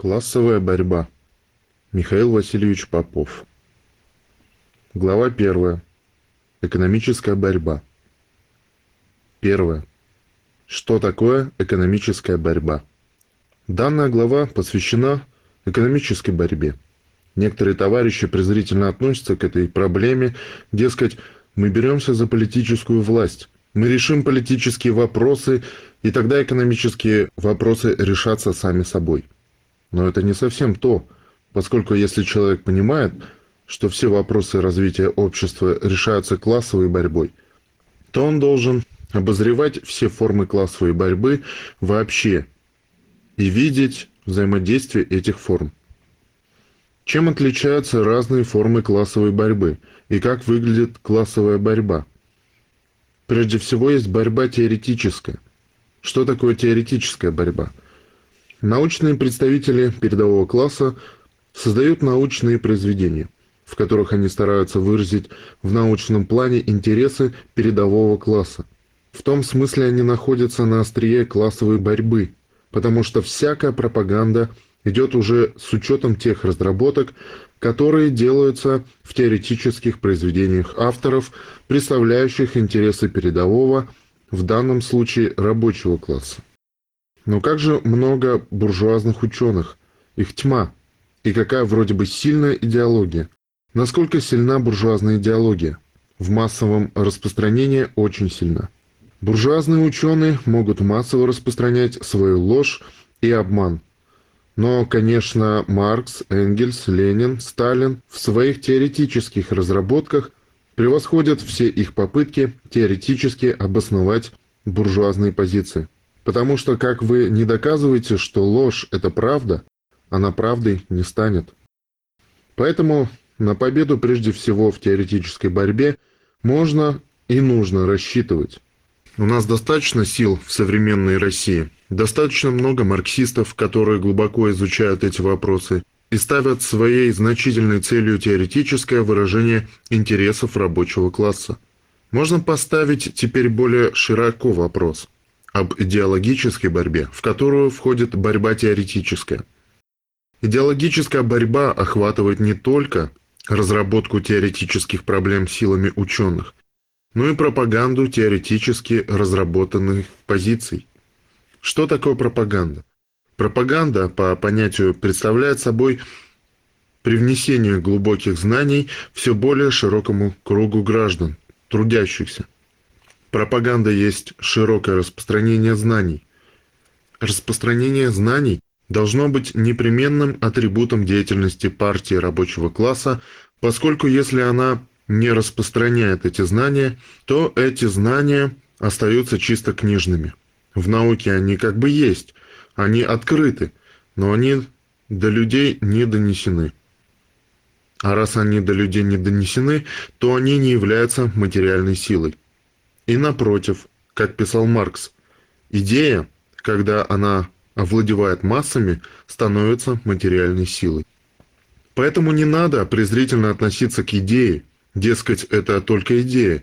Классовая борьба. Михаил Васильевич Попов. Глава первая. Экономическая борьба. Первое. Что такое экономическая борьба? Данная глава посвящена экономической борьбе. Некоторые товарищи презрительно относятся к этой проблеме, дескать, мы беремся за политическую власть, мы решим политические вопросы, и тогда экономические вопросы решатся сами собой. Но это не совсем то, поскольку если человек понимает, что все вопросы развития общества решаются классовой борьбой, то он должен обозревать все формы классовой борьбы вообще и видеть взаимодействие этих форм. Чем отличаются разные формы классовой борьбы и как выглядит классовая борьба? Прежде всего есть борьба теоретическая. Что такое теоретическая борьба? Научные представители передового класса создают научные произведения, в которых они стараются выразить в научном плане интересы передового класса. В том смысле они находятся на острие классовой борьбы, потому что всякая пропаганда идет уже с учетом тех разработок, которые делаются в теоретических произведениях авторов, представляющих интересы передового, в данном случае рабочего класса. Но как же много буржуазных ученых? Их тьма. И какая вроде бы сильная идеология. Насколько сильна буржуазная идеология? В массовом распространении очень сильна. Буржуазные ученые могут массово распространять свою ложь и обман. Но, конечно, Маркс, Энгельс, Ленин, Сталин в своих теоретических разработках превосходят все их попытки теоретически обосновать буржуазные позиции. Потому что, как вы не доказываете, что ложь – это правда, она правдой не станет. Поэтому на победу прежде всего в теоретической борьбе можно и нужно рассчитывать. У нас достаточно сил в современной России, достаточно много марксистов, которые глубоко изучают эти вопросы и ставят своей значительной целью теоретическое выражение интересов рабочего класса. Можно поставить теперь более широко вопрос – об идеологической борьбе, в которую входит борьба теоретическая. Идеологическая борьба охватывает не только разработку теоретических проблем силами ученых, но и пропаганду теоретически разработанных позиций. Что такое пропаганда? Пропаганда, по понятию, представляет собой привнесение глубоких знаний все более широкому кругу граждан, трудящихся. Пропаганда есть широкое распространение знаний. Распространение знаний должно быть непременным атрибутом деятельности партии рабочего класса, поскольку если она не распространяет эти знания, то эти знания остаются чисто книжными. В науке они как бы есть, они открыты, но они до людей не донесены. А раз они до людей не донесены, то они не являются материальной силой. И напротив, как писал Маркс, идея, когда она овладевает массами, становится материальной силой. Поэтому не надо презрительно относиться к идее, дескать, это только идея.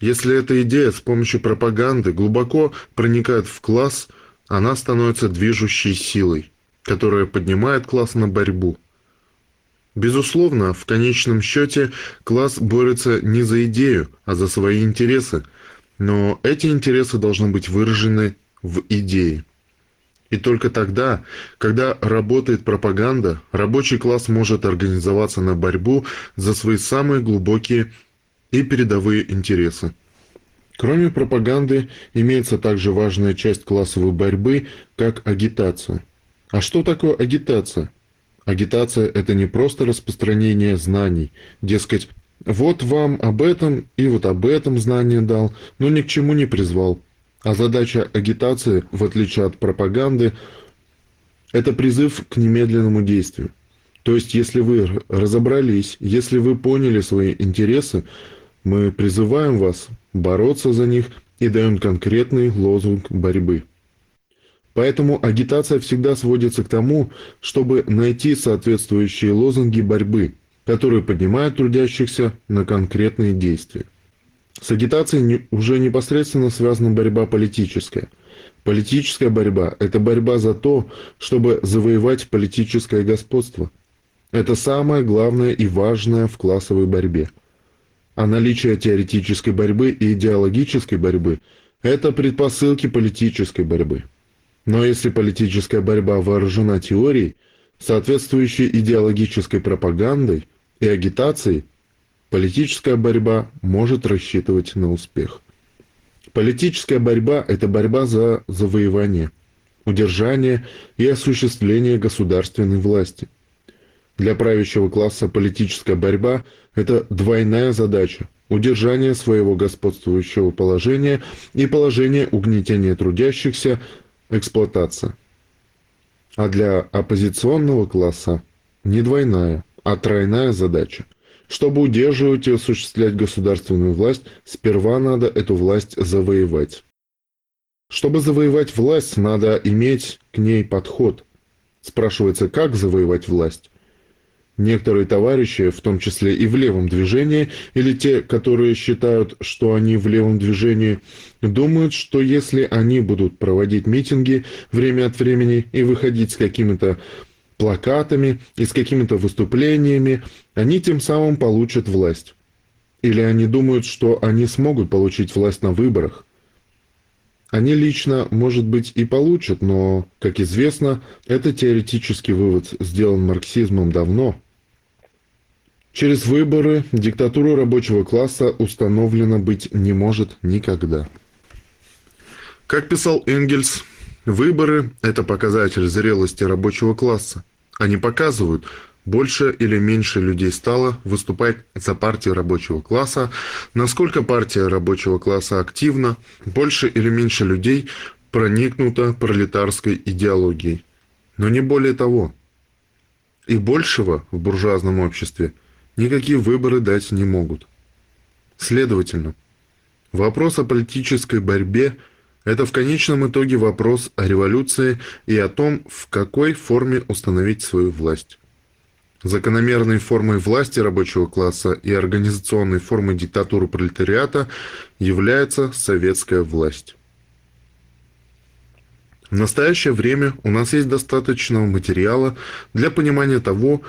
Если эта идея с помощью пропаганды глубоко проникает в класс, она становится движущей силой, которая поднимает класс на борьбу. Безусловно, в конечном счете класс борется не за идею, а за свои интересы – но эти интересы должны быть выражены в идее. И только тогда, когда работает пропаганда, рабочий класс может организоваться на борьбу за свои самые глубокие и передовые интересы. Кроме пропаганды, имеется также важная часть классовой борьбы, как агитация. А что такое агитация? Агитация – это не просто распространение знаний, дескать, вот вам об этом и вот об этом знание дал, но ни к чему не призвал. А задача агитации, в отличие от пропаганды, это призыв к немедленному действию. То есть, если вы разобрались, если вы поняли свои интересы, мы призываем вас бороться за них и даем конкретный лозунг борьбы. Поэтому агитация всегда сводится к тому, чтобы найти соответствующие лозунги борьбы – которые поднимают трудящихся на конкретные действия. С агитацией уже непосредственно связана борьба политическая. Политическая борьба – это борьба за то, чтобы завоевать политическое господство. Это самое главное и важное в классовой борьбе. А наличие теоретической борьбы и идеологической борьбы – это предпосылки политической борьбы. Но если политическая борьба вооружена теорией, соответствующей идеологической пропагандой и агитацией, политическая борьба может рассчитывать на успех. Политическая борьба – это борьба за завоевание, удержание и осуществление государственной власти. Для правящего класса политическая борьба – это двойная задача – удержание своего господствующего положения и положение угнетения трудящихся, эксплуатация. А для оппозиционного класса не двойная, а тройная задача – чтобы удерживать и осуществлять государственную власть, сперва надо эту власть завоевать. Чтобы завоевать власть, надо иметь к ней подход. Спрашивается, как завоевать власть? Некоторые товарищи, в том числе и в левом движении, или те, которые считают, что они в левом движении, думают, что если они будут проводить митинги время от времени и выходить с какими-то плакатами и с какими-то выступлениями, они тем самым получат власть. Или они думают, что они смогут получить власть на выборах. Они лично, может быть, и получат, но, как известно, это теоретический вывод сделан марксизмом давно. Через выборы диктатура рабочего класса установлена быть не может никогда. Как писал Энгельс, выборы – это показатель зрелости рабочего класса. Они показывают, больше или меньше людей стало выступать за партию рабочего класса, насколько партия рабочего класса активна, больше или меньше людей проникнуто пролетарской идеологией. Но не более того. И большего в буржуазном обществе никакие выборы дать не могут. Следовательно, вопрос о политической борьбе – это в конечном итоге вопрос о революции и о том, в какой форме установить свою власть. Закономерной формой власти рабочего класса и организационной формой диктатуры пролетариата является советская власть. В настоящее время у нас есть достаточно материала для понимания того,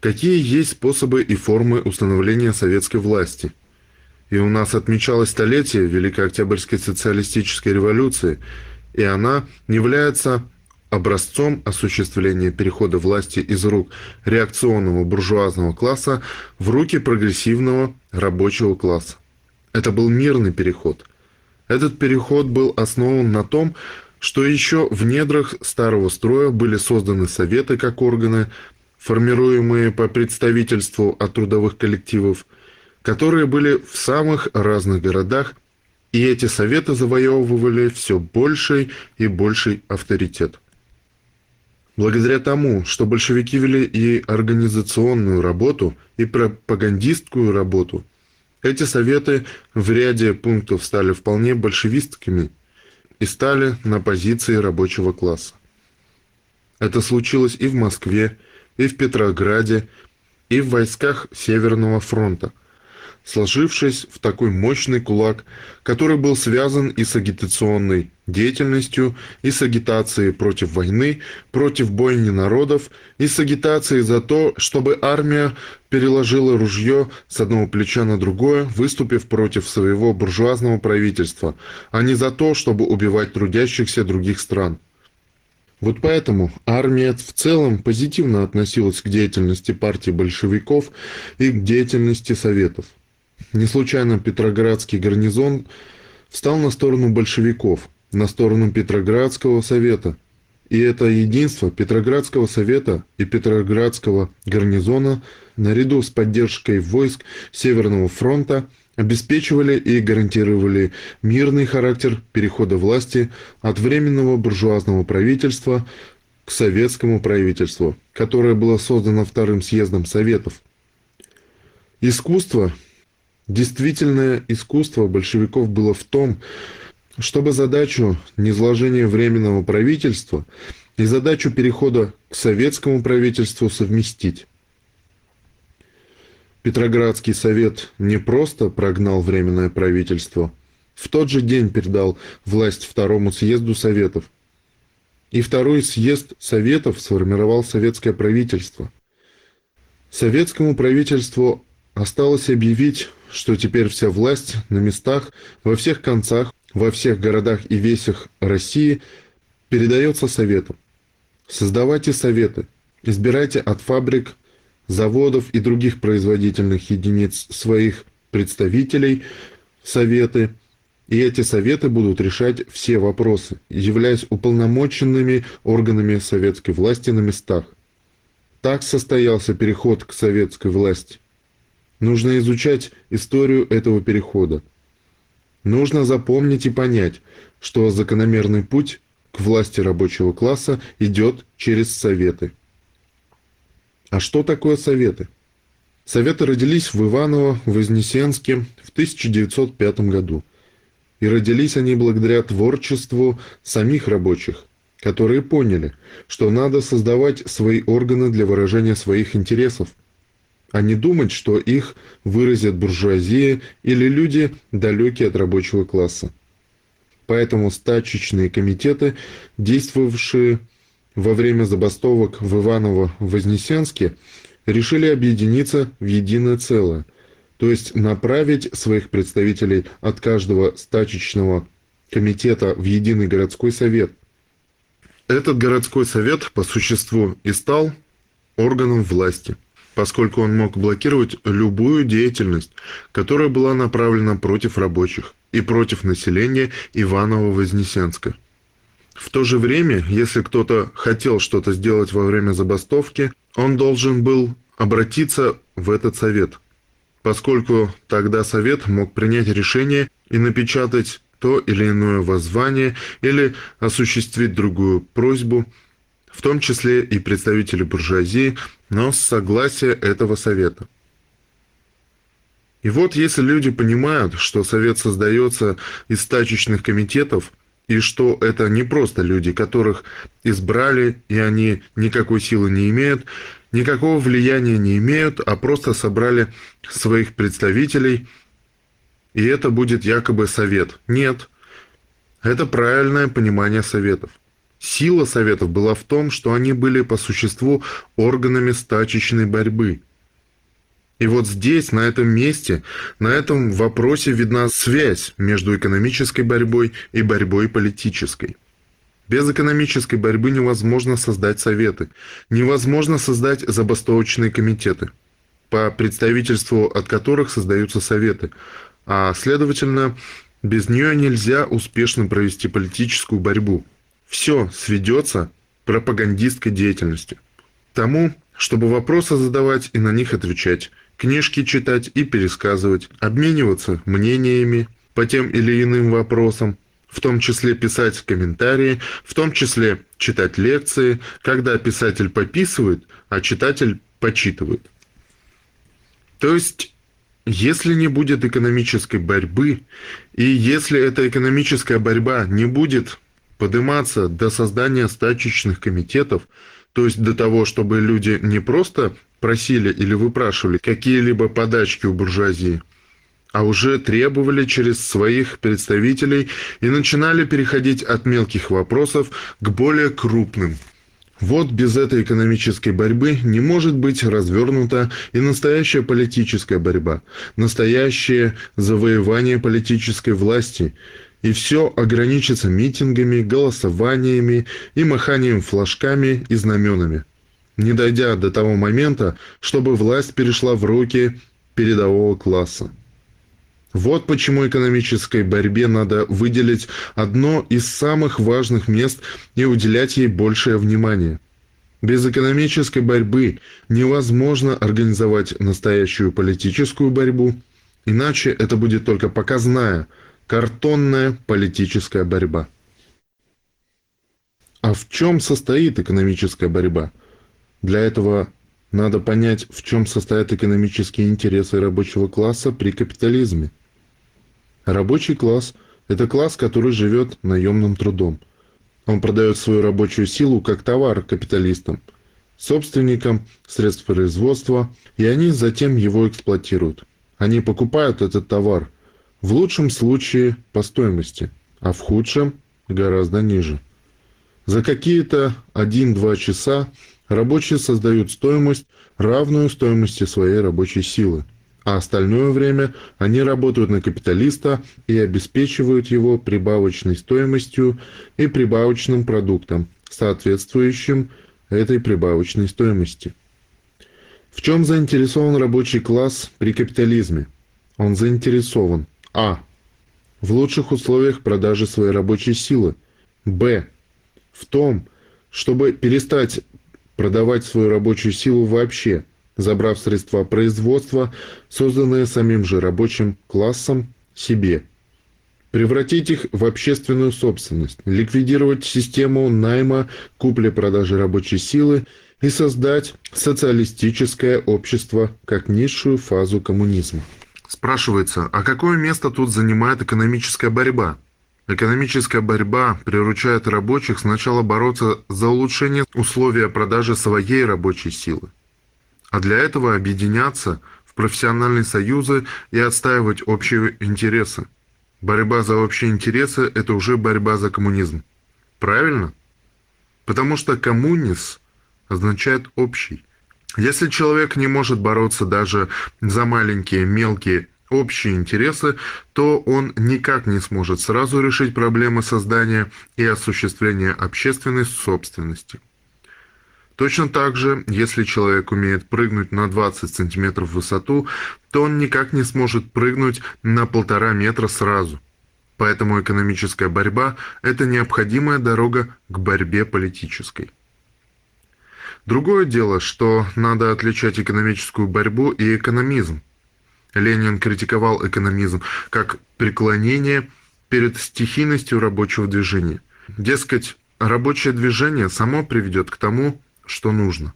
какие есть способы и формы установления советской власти – и у нас отмечалось столетие Великой Октябрьской социалистической революции, и она является образцом осуществления перехода власти из рук реакционного буржуазного класса в руки прогрессивного рабочего класса. Это был мирный переход. Этот переход был основан на том, что еще в недрах старого строя были созданы советы как органы, формируемые по представительству от трудовых коллективов – которые были в самых разных городах, и эти советы завоевывали все больший и больший авторитет. Благодаря тому, что большевики вели и организационную работу, и пропагандистскую работу, эти советы в ряде пунктов стали вполне большевистскими и стали на позиции рабочего класса. Это случилось и в Москве, и в Петрограде, и в войсках Северного фронта – сложившись в такой мощный кулак, который был связан и с агитационной деятельностью, и с агитацией против войны, против бойни народов, и с агитацией за то, чтобы армия переложила ружье с одного плеча на другое, выступив против своего буржуазного правительства, а не за то, чтобы убивать трудящихся других стран. Вот поэтому армия в целом позитивно относилась к деятельности партии большевиков и к деятельности Советов. Не случайно Петроградский гарнизон встал на сторону большевиков, на сторону Петроградского совета. И это единство Петроградского совета и Петроградского гарнизона наряду с поддержкой войск Северного фронта обеспечивали и гарантировали мирный характер перехода власти от временного буржуазного правительства к советскому правительству, которое было создано Вторым съездом Советов. Искусство Действительное искусство большевиков было в том, чтобы задачу низложения временного правительства и задачу перехода к советскому правительству совместить. Петроградский совет не просто прогнал временное правительство, в тот же день передал власть Второму съезду Советов. И Второй съезд Советов сформировал советское правительство. Советскому правительству осталось объявить, что теперь вся власть на местах, во всех концах, во всех городах и весях России передается Советам. Создавайте советы, избирайте от фабрик, заводов и других производительных единиц своих представителей советы, и эти советы будут решать все вопросы, являясь уполномоченными органами советской власти на местах. Так состоялся переход к советской власти. Нужно изучать историю этого перехода. Нужно запомнить и понять, что закономерный путь к власти рабочего класса идет через советы. А что такое советы? Советы родились в Иваново-Вознесенске в 1905 году – и родились они благодаря творчеству самих рабочих, которые поняли, что надо создавать свои органы для выражения своих интересов, а не думать, что их выразят буржуазия или люди, далекие от рабочего класса. Поэтому стачечные комитеты, действовавшие во время забастовок в Иваново-Вознесенске, решили объединиться в единое целое – то есть направить своих представителей от каждого стачечного комитета в единый городской совет. Этот городской совет по существу и стал органом власти, поскольку он мог блокировать любую деятельность, которая была направлена против рабочих и против населения Иваново-Вознесенска. В то же время, если кто-то хотел что-то сделать во время забастовки, он должен был обратиться в этот совет – поскольку тогда Совет мог принять решение и напечатать то или иное воззвание или осуществить другую просьбу, в том числе и представители буржуазии, но с согласия этого Совета. И вот если люди понимают, что Совет создается из стачечных комитетов, и что это не просто люди, которых избрали, и они никакой силы не имеют, никакого влияния не имеют, а просто собрали своих представителей, и это будет якобы совет. Нет, это правильное понимание советов. Сила советов была в том, что они были по существу органами стачечной борьбы. И вот здесь, на этом месте, на этом вопросе видна связь между экономической борьбой и борьбой политической. Без экономической борьбы невозможно создать советы, невозможно создать забастовочные комитеты, по представительству от которых создаются советы, а следовательно, без нее нельзя успешно провести политическую борьбу. Все сведется пропагандистской деятельностью. Тому, чтобы вопросы задавать и на них отвечать, книжки читать и пересказывать, обмениваться мнениями по тем или иным вопросам, в том числе писать комментарии, в том числе читать лекции, когда писатель пописывает, а читатель почитывает. То есть, если не будет экономической борьбы, и если эта экономическая борьба не будет подниматься до создания стачечных комитетов, то есть до того, чтобы люди не просто просили или выпрашивали какие-либо подачки у буржуазии, а уже требовали через своих представителей и начинали переходить от мелких вопросов к более крупным. Вот без этой экономической борьбы не может быть развернута и настоящая политическая борьба, настоящее завоевание политической власти, и все ограничится митингами, голосованиями и маханием флажками и знаменами, не дойдя до того момента, чтобы власть перешла в руки передового класса. Вот почему экономической борьбе надо выделить одно из самых важных мест и уделять ей большее внимание. Без экономической борьбы невозможно организовать настоящую политическую борьбу, иначе это будет только показная, картонная политическая борьба. А в чем состоит экономическая борьба? Для этого надо понять, в чем состоят экономические интересы рабочего класса при капитализме – Рабочий класс – это класс, который живет наемным трудом. Он продает свою рабочую силу как товар капиталистам, собственникам средств производства, и они затем его эксплуатируют. Они покупают этот товар, В лучшем случае по стоимости, а в худшем гораздо ниже. За какие-то 1-2 часа рабочие создают стоимость, равную стоимости своей рабочей силы, а остальное время они работают на капиталиста и обеспечивают его прибавочной стоимостью и прибавочным продуктом, соответствующим этой прибавочной стоимости. В чем заинтересован рабочий класс при капитализме? Он заинтересован а. В лучших условиях продажи своей рабочей силы. Б. В том, чтобы перестать продавать свою рабочую силу вообще, забрав средства производства, созданные самим же рабочим классом, себе. Превратить их в общественную собственность, ликвидировать систему найма, купли-продажи рабочей силы и создать социалистическое общество как низшую фазу коммунизма. Спрашивается, а какое место тут занимает экономическая борьба? Экономическая борьба приручает рабочих сначала бороться за улучшение условия продажи своей рабочей силы, а для этого объединяться в профессиональные союзы и отстаивать общие интересы. Борьба за общие интересы – это уже борьба за коммунизм. Правильно? Потому что коммуниз означает общий. Если человек не может бороться даже за маленькие, мелкие, общие интересы, то он никак не сможет сразу решить проблемы создания и осуществления общественной собственности. Точно так же, если человек умеет прыгнуть на 20 сантиметров в высоту, то он никак не сможет прыгнуть на полтора метра сразу. Поэтому экономическая борьба – это необходимая дорога к борьбе политической. Другое дело, что надо отличать экономическую борьбу и экономизм. Ленин критиковал экономизм как преклонение перед стихийностью рабочего движения. Дескать, рабочее движение само приведет к тому, что нужно.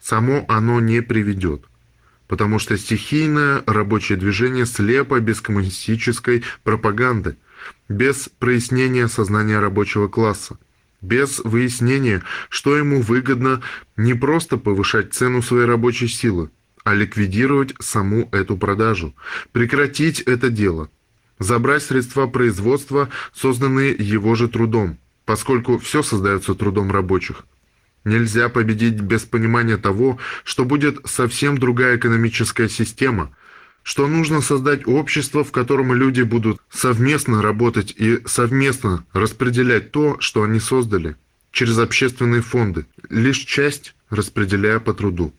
Само оно не приведет, потому что стихийное рабочее движение слепо без коммунистической пропаганды, без прояснения сознания рабочего класса без выяснения, что ему выгодно не просто повышать цену своей рабочей силы, а ликвидировать саму эту продажу, прекратить это дело, забрать средства производства, созданные его же трудом, поскольку все создается трудом рабочих. Нельзя победить без понимания того, что будет совсем другая экономическая система – что нужно создать общество, в котором люди будут совместно работать и совместно распределять то, что они создали, через общественные фонды, лишь часть распределяя по труду.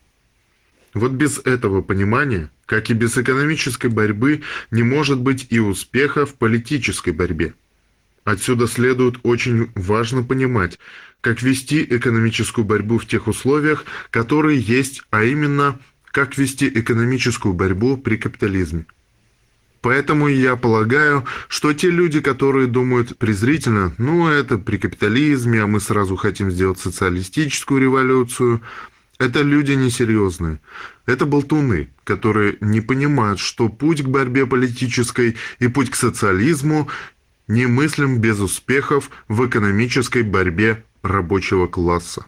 Вот без этого понимания, как и без экономической борьбы, не может быть и успеха в политической борьбе. Отсюда следует очень важно понимать, как вести экономическую борьбу в тех условиях, которые есть, а именно как вести экономическую борьбу при капитализме. Поэтому я полагаю, что те люди, которые думают презрительно, ну это при капитализме, а мы сразу хотим сделать социалистическую революцию, это люди несерьезные. Это болтуны, которые не понимают, что путь к борьбе политической и путь к социализму немыслим без успехов в экономической борьбе рабочего класса.